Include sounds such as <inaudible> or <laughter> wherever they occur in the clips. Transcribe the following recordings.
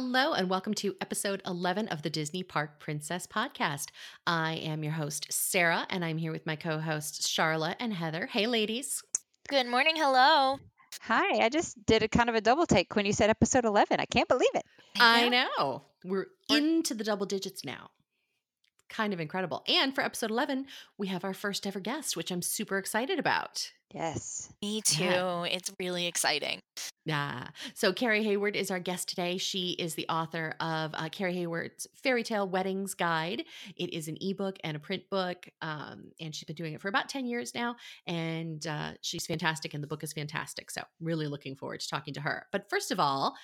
Hello, and welcome to episode 11 of the Disney Park Princess podcast. I am your host, Sarah, and I'm here with my co hosts, Charlotte and Heather. Hey, ladies. Good morning. Hello. Hi, I just did a kind of a double take when you said episode 11. I can't believe it. I know. We're into the double digits now. Kind of incredible. And for episode 11, we have our first ever guest, which I'm super excited about. Yes. Me too. Yeah. It's really exciting. Yeah. So Carrie Hayward is our guest today. She is the author of uh, Carrie Hayward's Fairy Tale Weddings Guide. It is an ebook and a print book, um, and she's been doing it for about ten years now. And uh, she's fantastic, and the book is fantastic. So really looking forward to talking to her. But first of all,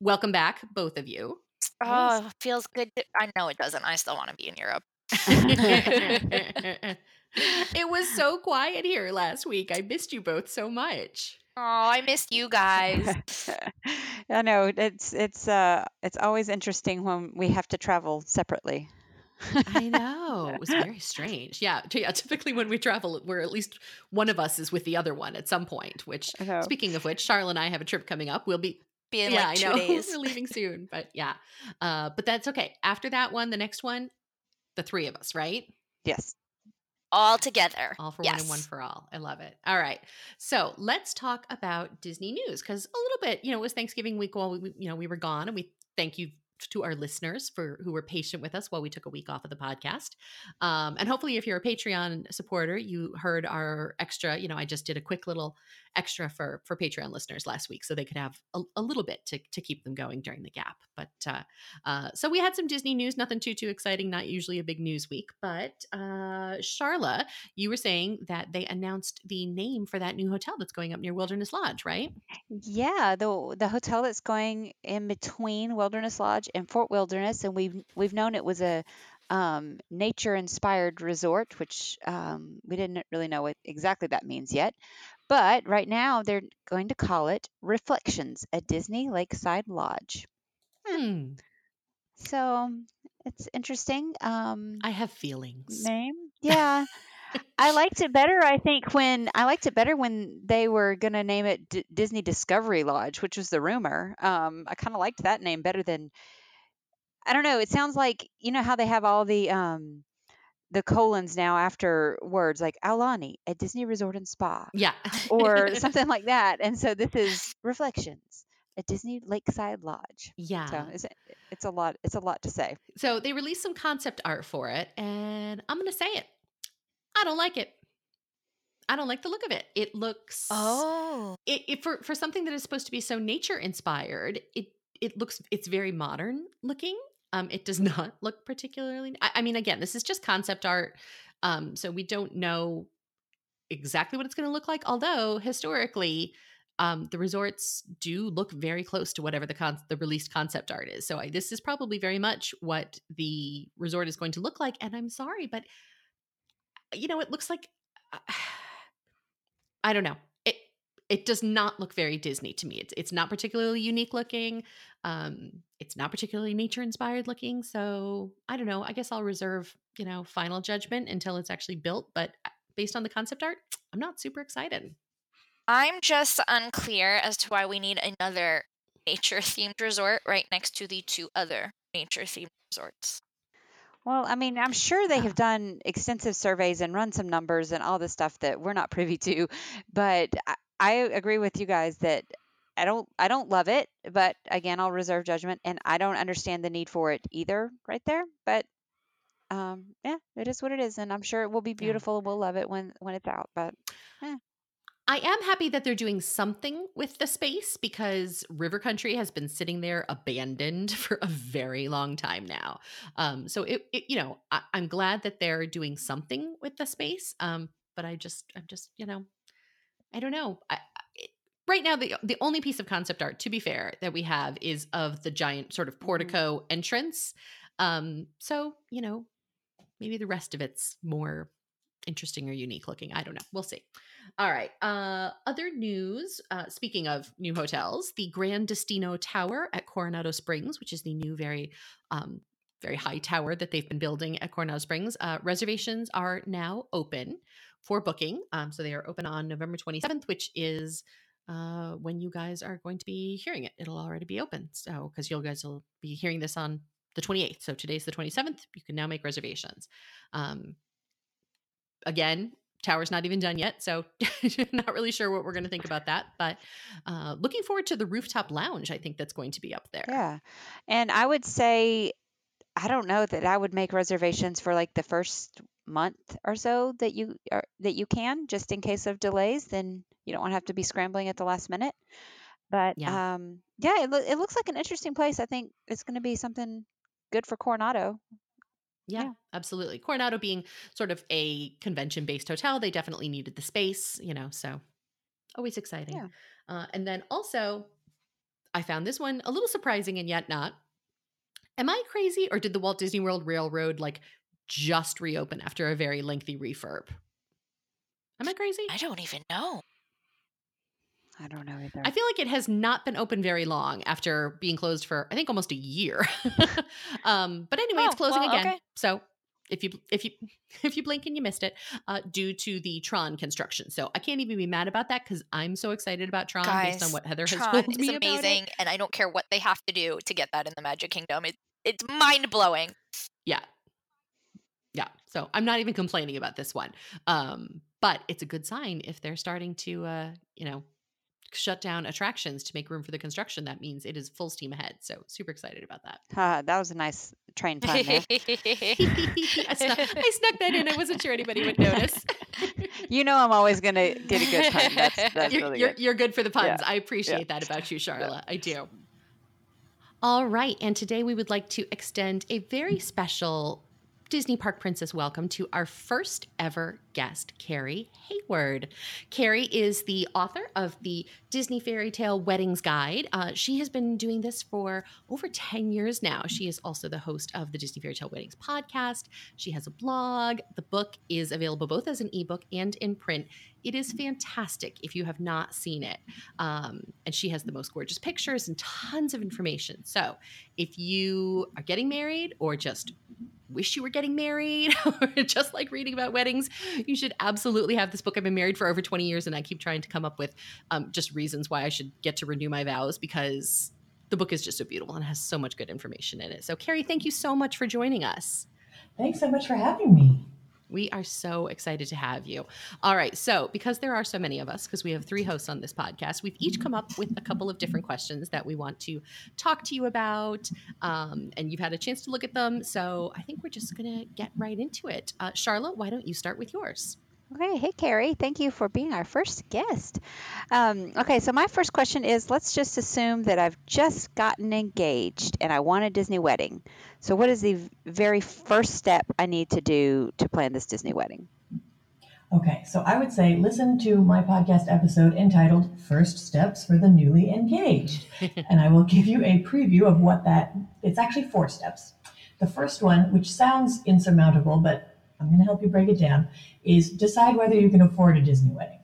welcome back, both of you. Oh, feels good. To, I know it doesn't. I still want to be in Europe. <laughs> <laughs> <laughs> it was so quiet here last week. I missed you both so much. Oh, I missed you guys. <laughs> I know it's it's uh it's always interesting when we have to travel separately. I <laughs> know. It was very strange. Yeah. t- yeah. Typically, when we travel, we're at least one of us is with the other one at some point. Which, I speaking of which, Charlotte and I have a trip coming up. We'll be, Be in yeah, like two I know. <laughs> days. we're leaving soon, but yeah. Uh, but that's okay. After that one, the next one, the three of us, right? Yes. All together. All for one and one for all. I love it. All right. So let's talk about Disney news because a little bit, you know, it was Thanksgiving week while we, you know, we were gone, and we thank you to our listeners for who were patient with us while we took a week off of the podcast. Um, and hopefully, if you're a Patreon supporter, you heard our extra. You know, I just did a quick little extra for for Patreon listeners last week, so they could have a, a little bit to to keep them going during the gap. But uh, uh, so we had some Disney news, nothing too too exciting. Not usually a big news week, but uh, Charla, you were saying that they announced the name for that new hotel that's going up near Wilderness Lodge, right? Yeah, the the hotel that's going in between Wilderness Lodge and Fort Wilderness, and we've we've known it was a um, nature inspired resort, which um, we didn't really know what exactly that means yet. But right now they're going to call it Reflections a Disney Lakeside Lodge. Hmm. So it's interesting. Um, I have feelings. name. <laughs> Yeah. I liked it better, I think, when I liked it better when they were going to name it D- Disney Discovery Lodge, which was the rumor. Um, I kind of liked that name better than I don't know. It sounds like you know how they have all the um the colons now after words like Aulani at Disney Resort and Spa Yeah. or <laughs> something like that. And so this is Reflections at Disney Lakeside Lodge. yeah. So it's, it's a lot. It's a lot to say. So they released some concept art for it, and I'm going to say it. I don't like it. I don't like the look of it. It looks Oh. it, it for for something that is supposed to be so nature inspired. It it looks it's very modern looking. Um, it does <laughs> not look particularly. I, I mean, again, this is just concept art, um, so we don't know exactly what it's going to look like. Although historically, um, the resorts do look very close to whatever the con- the released concept art is. So I, this is probably very much what the resort is going to look like. And I'm sorry, but you know, it looks like <sighs> I don't know. It it does not look very Disney to me. It's it's not particularly unique looking. Um, it's not particularly nature inspired looking. So I don't know. I guess I'll reserve you know final judgment until it's actually built. But uh, based on the concept art, I'm not super excited. I'm just unclear as to why we need another nature themed resort right next to the two other nature themed resorts. Well, I mean, I'm sure they Ah. have done extensive surveys and run some numbers and all the stuff that we're not privy to, but I, I agree with you guys that I don't I don't love it, but again, I'll reserve judgment and I don't understand the need for it either right there, but um yeah, it is what it is and I'm sure it will be Yeah. beautiful and we'll love it when when it's out, but I am happy that they're doing something with the space because River Country has been sitting there abandoned <laughs> for a very long time now. Um, so it, it you know, I, I'm glad that they're doing something with the space. Um, but I just, I'm just, you know, I don't know. I, right now, the the only piece of concept art, to be fair, that we have is of the giant sort of portico entrance. Um, so you know, maybe the rest of it's more interesting or unique looking. I don't know. We'll see. All right. Uh, other news. Uh, speaking of new hotels, the Grand Destino Tower at Coronado Springs, which is the new, very, um, very high tower that they've been building at Coronado Springs. Uh, reservations are now open for booking. Um, so they are open on November 27th, which is uh, when you guys are going to be hearing it. It'll already be open. So, because you guys will be hearing this on the 28th. So, today's the 27th. You can now make reservations. Um, again, tower's not even done yet. So, <laughs> not really sure what we're going to think about that. But uh, looking forward to the rooftop lounge. I think that's going to be up there. Yeah. And I would say, I don't know that I would make reservations for like the first month or so that you are, that you can just in case of delays then you don't want to have to be scrambling at the last minute but Yeah. um yeah it, loo- it looks like an interesting place i think it's going to be something good for coronado Yeah, Yeah. absolutely. Coronado being sort of a convention based hotel, they definitely needed the space, you know, so always exciting. Yeah. Uh, and then also, I found this one a little surprising and yet not. Am I crazy or did the Walt Disney World Railroad like just reopen after a very lengthy refurb? Am I crazy? I don't even know. i don't know either I feel like it has not been open very long after being closed for I think almost a year. <laughs> um, but anyway, it's Oh, closing well, again. okay. So if you if you <laughs> if you blink and you missed it, uh, due to the Tron construction. So I can't even be mad about that because I'm so excited about Tron based on what Heather has Tron told is me about amazing, it. and I don't care what they have to do to get that in the Magic Kingdom. It, it's mind blowing. Yeah. Yeah. So I'm not even complaining about this one. Um, but it's a good sign if they're starting to uh, you know, shut down attractions to make room for the construction. That means it is full steam ahead. So super excited about that. uh, that was a nice train pun there <laughs> I, snuck, I snuck that in. I wasn't sure anybody would notice. <laughs> you know i'm always going to get a good pun that's <laughs> that's you're, really you're, good you're good for the puns. Yeah. I appreciate that about you, Charlotte. I do. All right. And today we would like to extend a very special Disney Park Princess welcome to our first ever guest, Carrie Hayward. Carrie is the author of the Disney Fairy Tale Weddings Guide. Uh, she has been doing this for over 10 years now. She is also the host of the Disney Fairy Tale Weddings podcast. She has a blog. The book is available both as an ebook and in print. It is fantastic if you have not seen it. Um, and she has the most gorgeous pictures and tons of information. So if you are getting married or just wish you were getting married <laughs> or just like reading about weddings, you should absolutely have this book. I've been married for over 20 years and I keep trying to come up with um, just reasons why I should get to renew my vows because the book is just so beautiful and has so much good information in it. So, Carrie, thank you so much for joining us. Thanks so much for having me. We are so excited to have you. All right. So, because there are so many of us, because we have three hosts on this podcast, we've each come up with a couple of different questions that we want to talk to you about. Um, and you've had a chance to look at them. So, I think we're just going to get right into it. Uh, Charlotte, why don't you start with yours? Okay, hey Carrie, thank you for being our first guest. Um, okay, so my first question is let's just assume that I've just gotten engaged and I want a Disney wedding. So, what is the v- very first step I need to do to plan this Disney wedding? Okay, so I would say listen to my podcast episode entitled First Steps for the Newly Engaged. <laughs> and I will give you a preview of what that it's actually four steps. The first one, which sounds insurmountable, but I'm going to help you break it down, is decide whether you can afford a Disney wedding.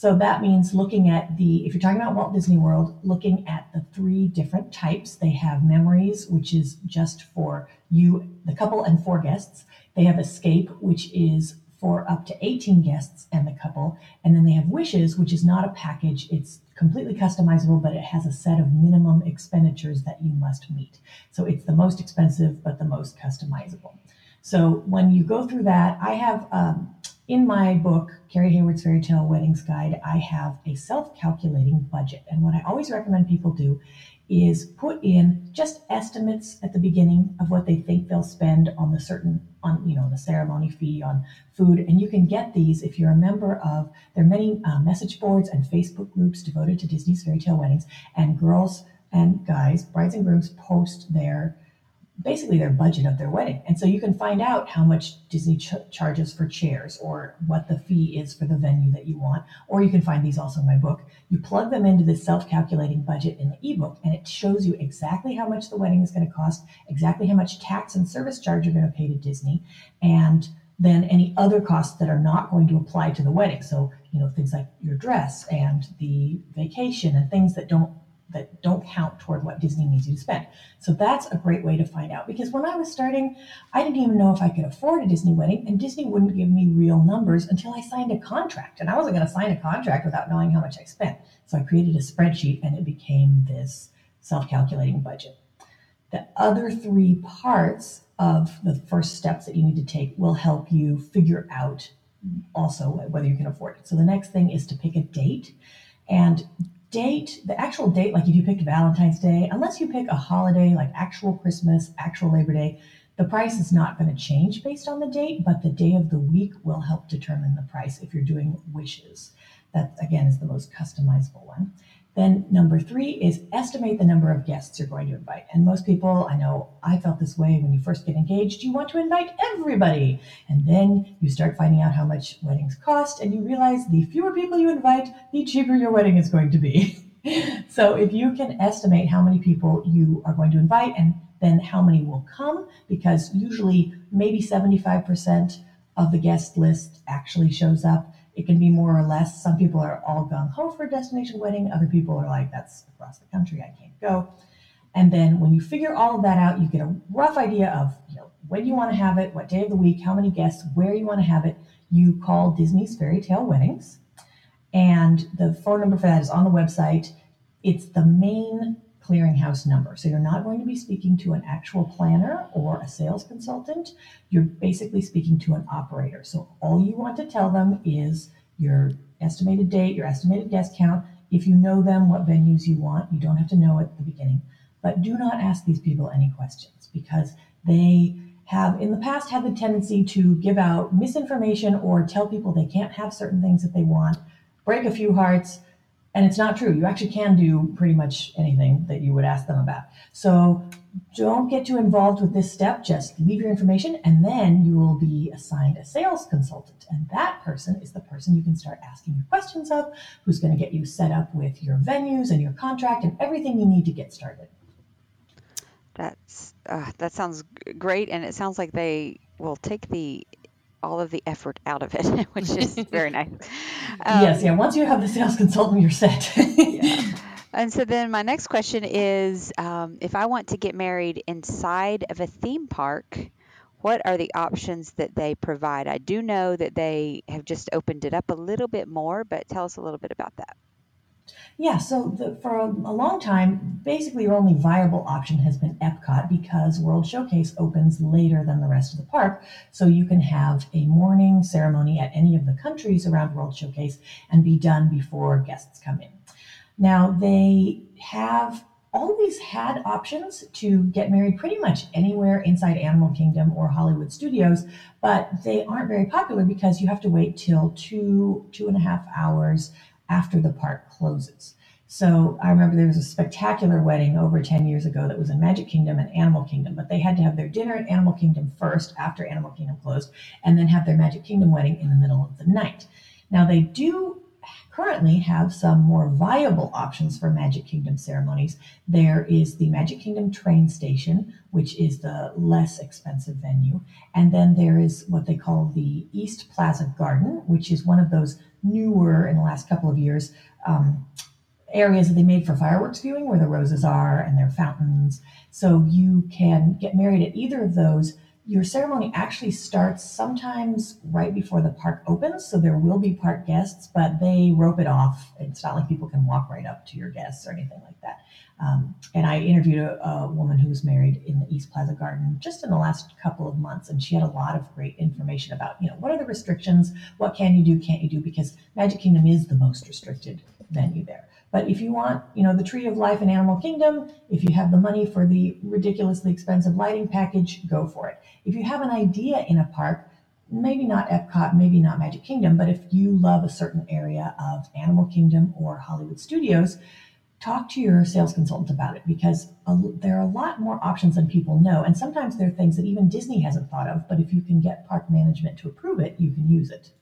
So that means looking at the, if you're talking about Walt Disney World, looking at the three different types. They have memories, which is just for you, the couple, and four guests. They have escape, which is for up to 18 guests and the couple. And then they have wishes, which is not a package. It's completely customizable, but it has a set of minimum expenditures that you must meet. So it's the most expensive, but the most customizable. So when you go through that, I have um, in my book, Carrie Hayward's Fairy Tale Weddings Guide, I have a self calculating budget. And what I always recommend people do is put in just estimates at the beginning of what they think they'll spend on the certain on you know the ceremony fee on food and you can get these if you're a member of there are many uh, message boards and facebook groups devoted to disney's fairy tale weddings and girls and guys brides and grooms post their basically their budget of their wedding. And so you can find out how much Disney ch- charges for chairs or what the fee is for the venue that you want. Or you can find these also in my book. You plug them into this self calculating budget in the ebook, and it shows you exactly how much the wedding is going to cost, exactly how much tax and service charge you're going to pay to Disney, and then any other costs that are not going to apply to the wedding. So, you know, things like your dress and the vacation and things that don't that don't count toward what Disney needs you to spend. So that's a great way to find out. Because when I was starting, I didn't even know if I could afford a Disney wedding, and Disney wouldn't give me real numbers until I signed a contract. And I wasn't going to sign a contract without knowing how much I spent. So I created a spreadsheet, and it became this self calculating budget. The other three parts of the first steps that you need to take will help you figure out also whether you can afford it. So the next thing is to pick a date. And date, the actual date, like if you picked Valentine's Day, unless you pick a holiday like actual Christmas, actual Labor Day, the price is not going to change based on the date, but the day of the week will help determine the price if you're doing wishes. That, again, is the most customizable one. Then number three is estimate the number of guests you're going to invite. And most people, I know I felt this way when you first get engaged, you want to invite everybody. And then you start finding out how much weddings cost, and you realize the fewer people you invite, the cheaper your wedding is going to be. <laughs> so if you can estimate how many people you are going to invite and then how many will come, because usually maybe 75% of the guest list actually shows up it can be more or less. Some people are all gung ho for a destination wedding. Other people are like, that's across the country. I can't go. And then when you figure all of that out, you get a rough idea of you know, when you want to have it, what day of the week, how many guests, where you want to have it. You call Disney's Fairy Tale Weddings. And the phone number for that is on the website. It's the main clearinghouse number. So you're not going to be speaking to an actual planner or a sales consultant. You're basically speaking to an operator. So all you want to tell them is your estimated date, your estimated guest count. If you know them, what venues you want, you don't have to know at the beginning. But do not ask these people any questions because they have in the past had the tendency to give out misinformation or tell people they can't have certain things that they want, break a few hearts, and it's not true. You actually can do pretty much anything that you would ask them about. So don't get too involved with this step. Just leave your information, and then you will be assigned a sales consultant. And that person is the person you can start asking your questions of, who's going to get you set up with your venues and your contract and everything you need to get started. That's uh, that sounds great, and it sounds like they will take the all of the effort out of it, <laughs> which is <laughs> very nice. Um, yes, yeah. Once you have the sales consultant, you're set. <laughs> yeah. And so then my next question is um, if I want to get married inside of a theme park, what are the options that they provide? I do know that they have just opened it up a little bit more, but tell us a little bit about that. Yeah, so the, for a, a, long time, basically your only viable option has been Epcot because World Showcase opens later than the rest of the park. So you can have a morning ceremony at any of the countries around World Showcase and be done before guests come in. Now, they have always had options to get married pretty much anywhere inside Animal Kingdom or Hollywood Studios, but they aren't very popular because you have to wait till two, two and a half hours after the park closes. So I remember there was a spectacular wedding over 10 years ago that was in Magic Kingdom and Animal Kingdom, but they had to have their dinner at Animal Kingdom first after Animal Kingdom closed, and then have their Magic Kingdom wedding in the middle of the night. Now they do currently have some more viable options for Magic Kingdom ceremonies. There is the Magic Kingdom train station, which is the less expensive venue. And then there is what they call the East Plaza Garden, which is one of those newer in the last couple of years um, areas that they made for fireworks viewing where the roses are and their fountains. So you can get married at either of those. Your ceremony actually starts sometimes right before the park opens. So there will be park guests, but they rope it off. It's not like people can walk right up to your guests or anything like that. Um, and I interviewed a, a, woman who was married in the East Plaza Garden just in the last couple of months, and she had a lot of great information about, you know, what are the restrictions, what can you do, can't you do, because Magic Kingdom is the most restricted venue there. But if you want, you know, the Tree of Life in Animal Kingdom, if you have the money for the ridiculously expensive lighting package, go for it. If you have an idea in a park, maybe not Epcot, maybe not Magic Kingdom, but if you love a certain area of Animal Kingdom or Hollywood Studios, talk to your sales consultant about it because a, there are a lot more options than people know. And sometimes there are things that even Disney hasn't thought of, but if you can get park management to approve it, you can use it.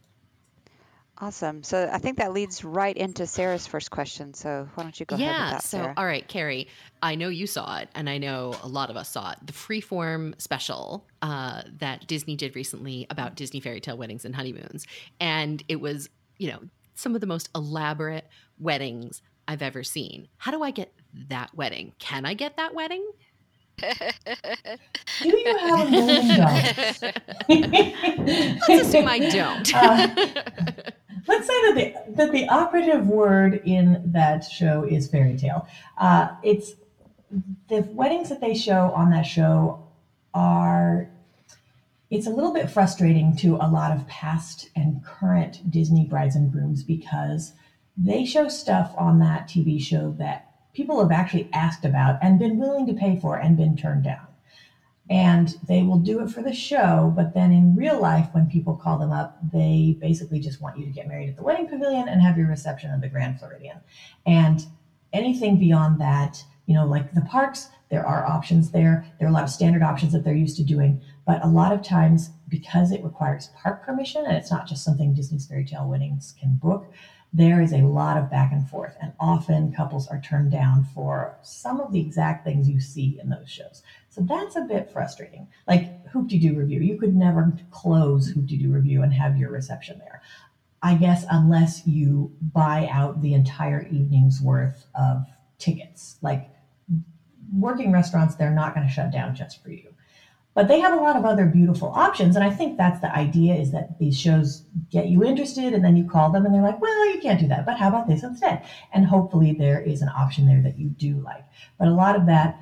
Awesome. So I think that leads right into Sarah's first question. So why don't you go yeah, ahead with that, Yeah. so, Sarah? all right, Carrie, I know you saw it, and I know a lot of us saw it. The freeform special uh, that Disney did recently about Disney fairy tale weddings and honeymoons. And it was, you know, some of the most elaborate weddings I've ever seen. How do I get that wedding? Can I get that wedding? <laughs> Do you have a million dollars? Let's assume I don't. <laughs> Uh, let's say that the that the operative word in that show is fairy tale. Uh, it's the weddings that they show on that show are it's a little bit frustrating to a lot of past and current Disney brides and grooms because they show stuff on that TV show that people have actually asked about and been willing to pay for and been turned down. And they will do it for the show, but then in real life, when people call them up, they basically just want you to get married at the wedding pavilion and have your reception at the Grand Floridian. And anything beyond that, you know, like the parks, there are options there. There are a lot of standard options that they're used to doing. But a lot of times, because it requires park permission and it's not just something Disney's fairy tale weddings can book, there is a lot of back and forth, and often couples are turned down for some of the exact things you see in those shows. So that's a bit frustrating. Like Hoop-Dee-Doo Revue, you could never close Hoop-Dee-Doo Revue and have your reception there. I guess unless you buy out the entire evening's worth of tickets. Like working restaurants, they're not going to shut down just for you but they have a lot of other beautiful options and i think that's the idea is that these shows get you interested and then you call them and they're like well you can't do that but how about this instead? And hopefully there is an option there that you do like. But a lot of that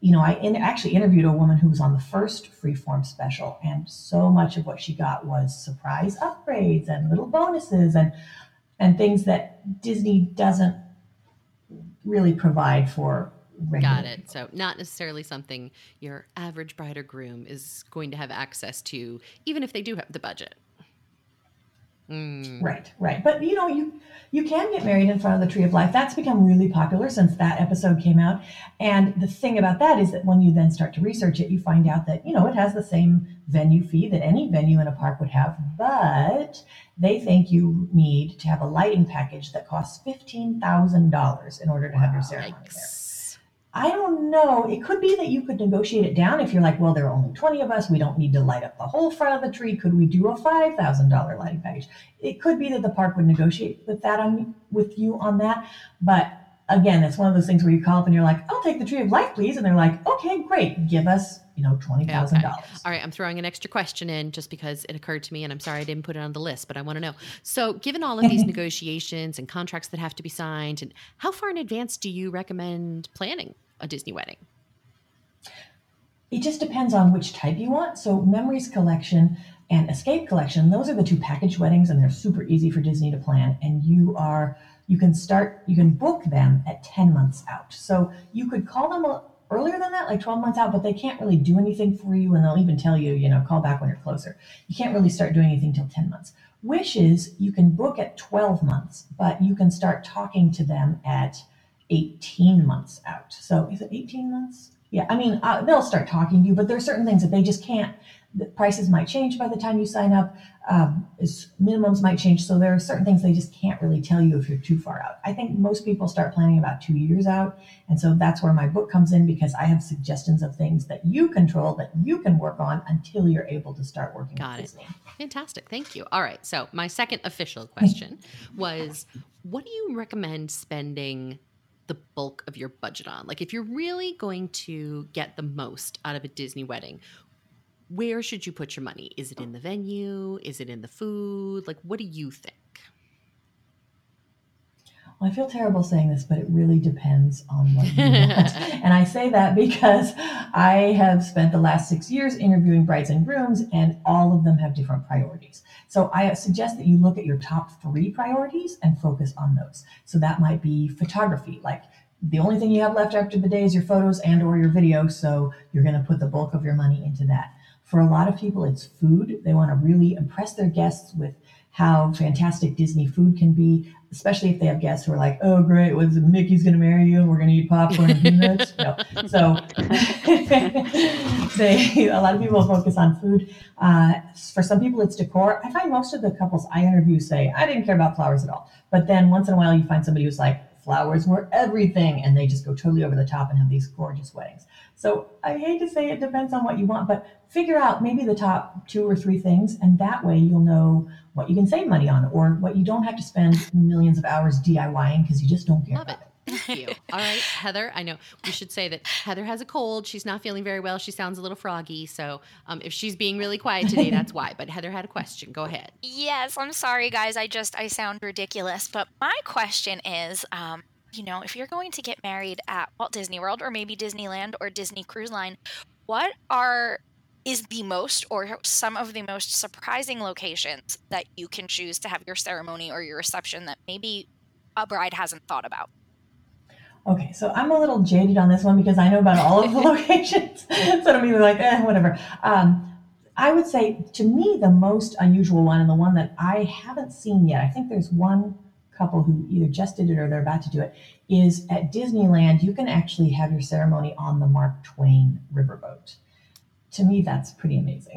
you know i in, actually interviewed a woman who was on the first freeform special and so much of what she got was surprise upgrades and little bonuses and and things that disney doesn't really provide for Got it. So, not necessarily something your average bride or groom is going to have access to, even if they do have the budget. Mm. Right, right. But you know, you you can get married in front of the tree of life. That's become really popular since that episode came out. And the thing about that is that when you then start to research it, you find out that you know it has the same venue fee that any venue in a park would have, but they think you need to have a lighting package that costs fifteen thousand dollars in order to have your ceremony Yikes. there. I don't know. It could be that you could negotiate it down if you're like, well, there are only 20 of us. We don't need to light up the whole front of the tree. Could we do a $5,000 lighting package? It could be that the park would negotiate with that on with you on that. But again, it's one of those things where you call up and you're like, I'll take the tree of life, please. And they're like, okay, great. Give us, you know, $20,000. All right. I'm throwing an extra question in just because it occurred to me and I'm sorry I didn't put it on the list, but I want to know. So given all of these <laughs> negotiations and contracts that have to be signed and how far in advance do you recommend planning a Disney wedding? It just depends on which type you want. So, Memories Collection and Escape Collection, those are the two package weddings, and they're super easy for Disney to plan. And you are you can start you can book them at 10 months out. So you could call them earlier than that, like 12 months out, but they can't really do anything for you, and they'll even tell you, you know, call back when you're closer. You can't really start doing anything till 10 months. Wishes you can book at 12 months, but you can start talking to them at 18 months out. So is it 18 months? Yeah, I mean, uh, they'll start talking to you, but there are certain things that they just can't. The prices might change by the time you sign up. Um, minimums might change. So there are certain things they just can't really tell you if you're too far out. I think most people start planning about two years out. And so that's where my book comes in because I have suggestions of things that you control that you can work on until you're able to start working Got with it. Disney. Fantastic. Thank you. All right. So my second official question was what do you recommend spending the bulk of your budget on? Like, if you're really going to get the most out of a Disney wedding, where should you put your money? Is it in the venue? Is it in the food? Like, what do you think? Well, I feel terrible saying this, but it really depends on what you want. <laughs> and I say that because I have spent the last six years interviewing brides and grooms, and all of them have different priorities. So I suggest that you look at your top three priorities and focus on those. So that might be photography, like the only thing you have left after the day is your photos and or your video so you're going to put the bulk of your money into that for a lot of people it's food they want to really impress their guests with how fantastic Disney food can be, especially if they have guests who are like, "Oh, great, was Mickey's going to marry you, and we're going to eat popcorn and peanuts." <laughs> no. So, <laughs> they a lot of people focus on food. Uh, for some people, it's decor. I find most of the couples I interview say, "I didn't care about flowers at all," but then once in a while, you find somebody who's like, flowers were everything. And they just go totally over the top and have these gorgeous weddings. So I hate to say it depends on what you want, but figure out maybe the top two or three things. And that way you'll know what you can save money on or what you don't have to spend millions of hours DIYing because you just don't care Love about it. it. Thank you. <laughs> All right, Heather. I know we should say that Heather has a cold. She's not feeling very well. She sounds a little froggy. So um, if she's being really quiet today, <laughs> that's why. But Heather had a question. Go ahead. Yes, I'm sorry, guys. I just I sound ridiculous, but my question is, um, you know, if you're going to get married at Walt Disney World or maybe Disneyland or Disney Cruise Line, what are is the most or some of the most surprising locations that you can choose to have your ceremony or your reception that maybe a bride hasn't thought about? Okay, so I'm a little jaded on this one because I know about all of the <laughs> locations. so I'm either like, eh, whatever. Um, I would say to me, the most unusual one and the one that I haven't seen yet, I think there's one couple who either just did it or they're about to do it, is at Disneyland, you can actually have your ceremony on the Mark Twain riverboat. To me, that's pretty amazing.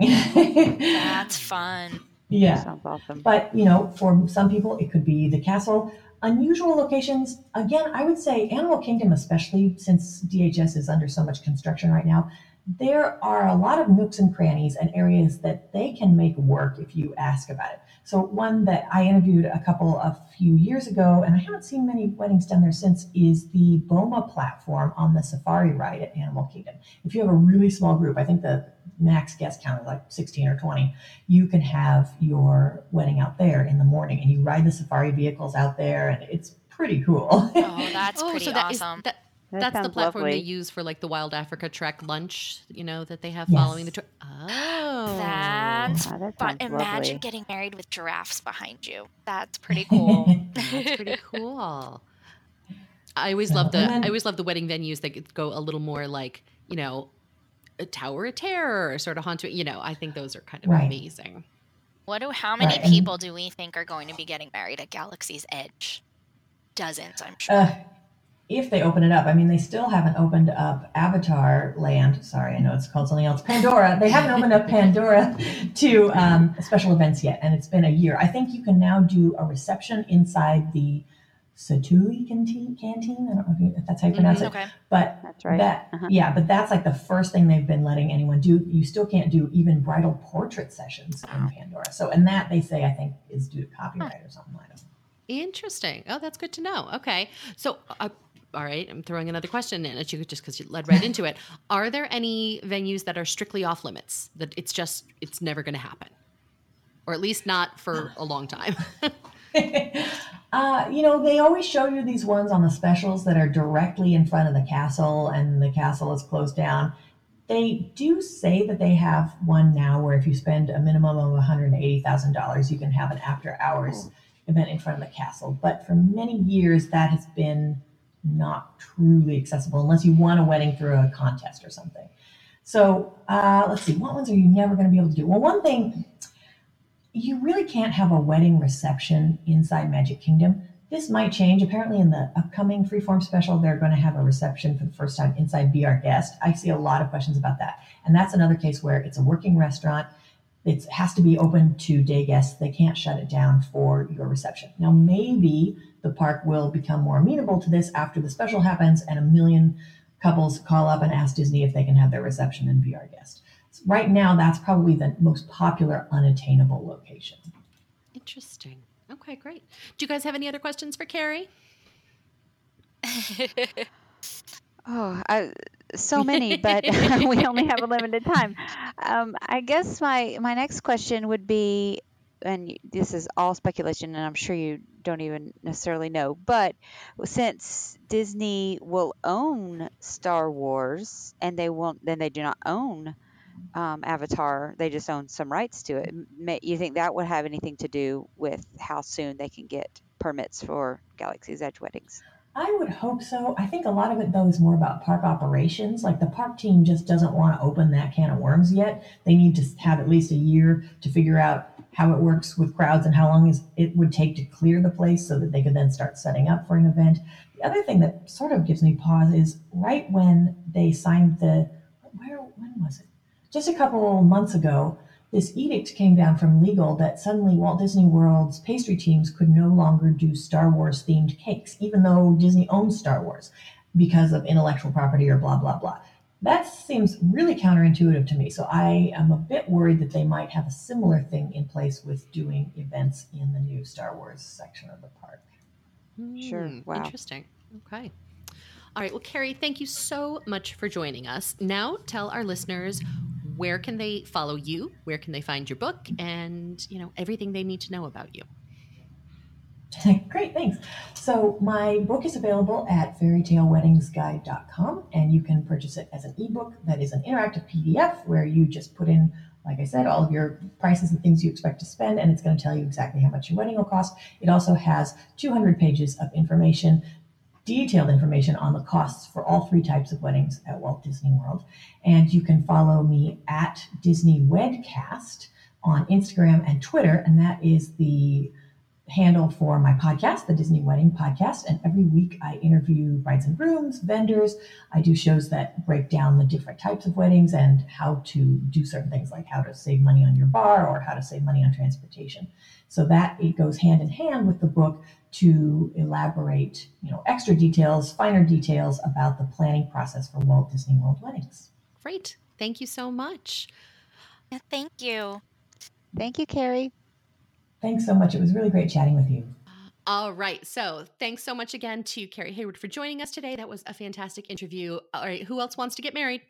That's fun. yeah. Sounds awesome. But, you know, for some people, it could be the castle. Unusual locations, again, I would say Animal Kingdom, especially since DHS is under so much construction right now, there are a lot of nooks and crannies and areas that they can make work if you ask about it. So, one that I interviewed a couple of few years ago, and I haven't seen many weddings done there since, is the Boma platform on the safari ride at Animal Kingdom. If you have a really small group, I think the max guest count is like 16 or 20, you can have your wedding out there in the morning and you ride the safari vehicles out there, and it's pretty cool. Oh, that's <laughs> oh, pretty so that is awesome. that. That That's the sounds platform they use for like the Wild Africa Trek lunch, you know, that they have Yes. following the trek. Oh, That's Oh, that But imagine lovely. getting married with giraffes behind you. That's pretty cool. <laughs> That's pretty cool. I always So, love the then- I always love the wedding venues that go a little more like you know, a Tower of Terror or sort of haunted. You know, I think those are kind of Right. amazing. What do how many Right, people do we think are going to be getting married at Galaxy's Edge? Dozens, I'm sure. Uh, if they open it up, I mean, they still haven't opened up Avatar Land. Sorry, I know it's called something else. Pandora. They haven't opened up <laughs> Pandora to um, special events yet, and it's been a year. I think you can now do a reception inside the Satu'li canteen. Canteen. I don't know if, you, if that's how you pronounce Mhm. it. okay. But That's right. that, Uh-huh. yeah, but that's like the first thing they've been letting anyone do. You still can't do even bridal portrait sessions in Pandora. So, and that they say I think is due to copyright or something. like don't. Interesting. Oh, that's good to know. Okay, so. Uh, all right, I'm throwing another question in at you just because you led right <laughs> into it. Are there any venues that are strictly off limits? That it's just it's never going to happen, or at least not for <sighs> a long time. <laughs> uh, you know, they always show you these ones on the specials that are directly in front of the castle, and the castle is closed down. They do say that they have one now where if you spend a minimum of $180,000, you can have an after hours event in front of the castle. But for many years, that has been not truly accessible unless you won a wedding through a contest or something. So uh, let's see, what ones are you never going to be able to do? Well, one thing you really can't have a wedding reception inside Magic Kingdom. This might change. Apparently, in the upcoming Freeform special, they're going to have a reception for the first time inside Be Our Guest. I see a lot of questions about that. And that's another case where it's a working restaurant. It has to be open to day guests. They can't shut it down for your reception. Now, maybe the park will become more amenable to this after the special happens and a million couples call up and ask Disney if they can have their reception and Be Our Guest. Right now, that's probably the most popular unattainable location. Interesting. Okay, great. Do you guys have any other questions for Carrie? <laughs> Oh, I, so many, but <laughs> we only have a limited time. <laughs> Um, I guess my my next question would be, and this is all speculation, and I'm sure you don't even necessarily know, but since Disney will own Star Wars, and they won't, then they do not own um, Avatar. They just own some rights to it. May, you think that would have anything to do with how soon they can get permits for Galaxy's Edge weddings? I would hope so. I think a lot of it, though, is more about park operations. Like the park team just doesn't want to open that can of worms yet. They need to have at least a year to figure out how it works with crowds and how long is it would take to clear the place so that they could then start setting up for an event. The other thing that sort of gives me pause is right when they signed the where when was it? Just a couple months ago, this edict came down from legal that suddenly Walt Disney World's pastry teams could no longer do Star Wars themed cakes, even though Disney owns Star Wars because of intellectual property or blah, blah, blah. That seems really counterintuitive to me. So I am a bit worried that they might have a similar thing in place with doing events in the new Star Wars section of the park. Sure. Hmm, Wow. Interesting. Okay. All right. Well, Carrie, thank you so much for joining us. Now, tell our listeners where can they follow you, where can they find your book, and you know everything they need to know about you. <laughs> Great, thanks. So my book is available at fairytaleweddingsguide.com, and you can purchase it as an ebook that is an interactive PDF where you just put in, like I said, all of your prices and things you expect to spend, and it's going to tell you exactly how much your wedding will cost. It also has 200 pages of information, detailed information on the costs for all three types of weddings at Walt Disney World. And you can follow me at Disney Wedcast on Instagram and Twitter, and that is the handle for my podcast, the Disney Wedding Podcast. And every week I interview brides and grooms, vendors. I do shows that break down the different types of weddings and how to do certain things like how to save money on your bar or how to save money on transportation. So that it goes hand in hand with the book to elaborate, you know, extra details, finer details about the planning process for Walt Disney World weddings. Great. Thank you so much. Thank you. Thank you, Carrie. Thanks so much. It was really great chatting with you. All right. So thanks so much again to Carrie Hayward for joining us today. That was a fantastic interview. All right. Who else wants to get married?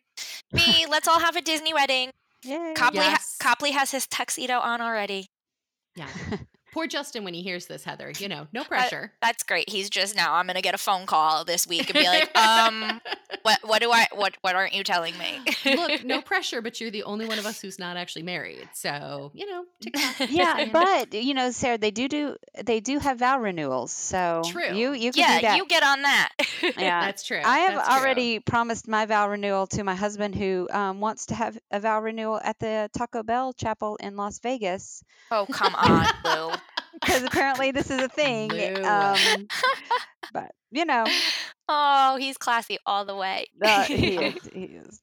Me. Let's all have a Disney wedding. Yay. Copley, Yes. ha- Copley has his tuxedo on already. Yeah. <laughs> Poor Justin when he hears this, Heather. You know, no pressure. That's great. He's just now. I'm gonna get a phone call this week and be like, <laughs> um, what, what do I, what, what aren't you telling me? Look, no <laughs> pressure, but you're the only one of us who's not actually married. So, you know, TikTok. <laughs> yeah, but you know, Sarah, they do do they do have vow renewals, so True. you you can do yeah, that. you get on that. Yeah. that's true. I have That's true. already promised my vow renewal to my husband, who um, wants to have a vow renewal at the Taco Bell Chapel in Las Vegas, oh, come on, Lou. Because apparently this is a thing. Um, but you know, Oh, he's classy all the way. uh, <laughs> he is. He is.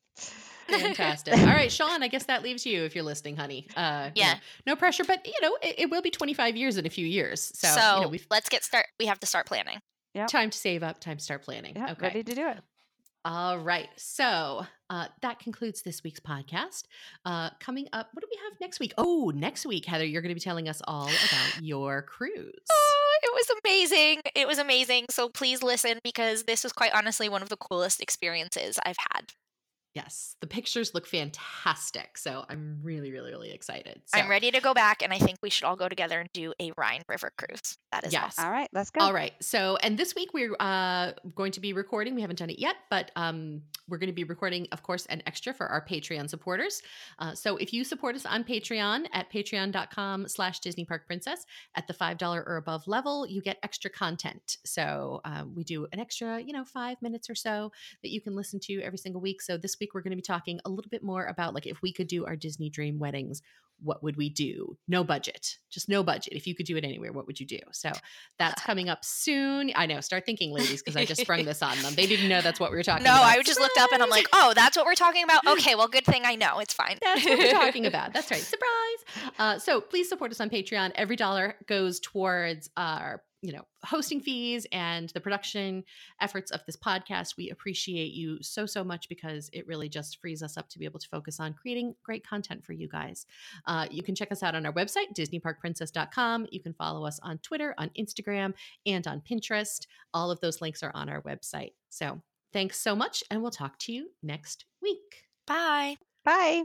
Fantastic. All right, <laughs> Sean, I guess that leaves you if you're listening, honey. Uh, you Yeah. know, no pressure, but, you know, it, it will be 25 years in a few years. So, So, you know, we've let's get start. We have to start planning. Yeah. time to save up, time to start planning. Yeah, okay. ready to do it. All right. So uh, that concludes this week's podcast. Uh, coming up, what do we have next week? Oh, next week, Heather, you're going to be telling us all about <sighs> your cruise. Oh, it was amazing. It was amazing. So please listen because this was quite honestly one of the coolest experiences I've had. Yes, the pictures look fantastic. So I'm really, really, really excited. So, I'm ready to go back, and I think we should all go together and do a Rhine River cruise. That is Yes. awesome. All right, let's go. All right. So, and this week we're uh, going to be recording. We haven't done it yet, but um, we're going to be recording, of course, an extra for our Patreon supporters. Uh, so, if you support us on Patreon at patreon.com/slash Disney Park Princess at the five dollar or above level, you get extra content. So, um, we do an extra, you know, five minutes or so that you can listen to every single week. So, this week we're going to be talking a little bit more about like if we could do our Disney Dream weddings. What would we do? No budget, just no budget. If you could do it anywhere, what would you do? So that's <laughs> coming up soon. I know. Start thinking, ladies, because I just sprung this on them. They didn't know that's what we were talking about. No, about. I just looked up and I'm like, oh, that's what we're talking about. Okay, well, good thing I know. It's fine. That's what we're talking <laughs> about. That's right. Surprise. Uh, so please support us on Patreon. Every dollar goes towards our, you know, hosting fees and the production efforts of this podcast. We appreciate you so, so much because it really just frees us up to be able to focus on creating great content for you guys. Uh, you can check us out on our website, DisneyParkPrincess.com. You can follow us on Twitter, on Instagram, and on Pinterest. All of those links are on our website. So thanks so much, and we'll talk to you next week. Bye. Bye.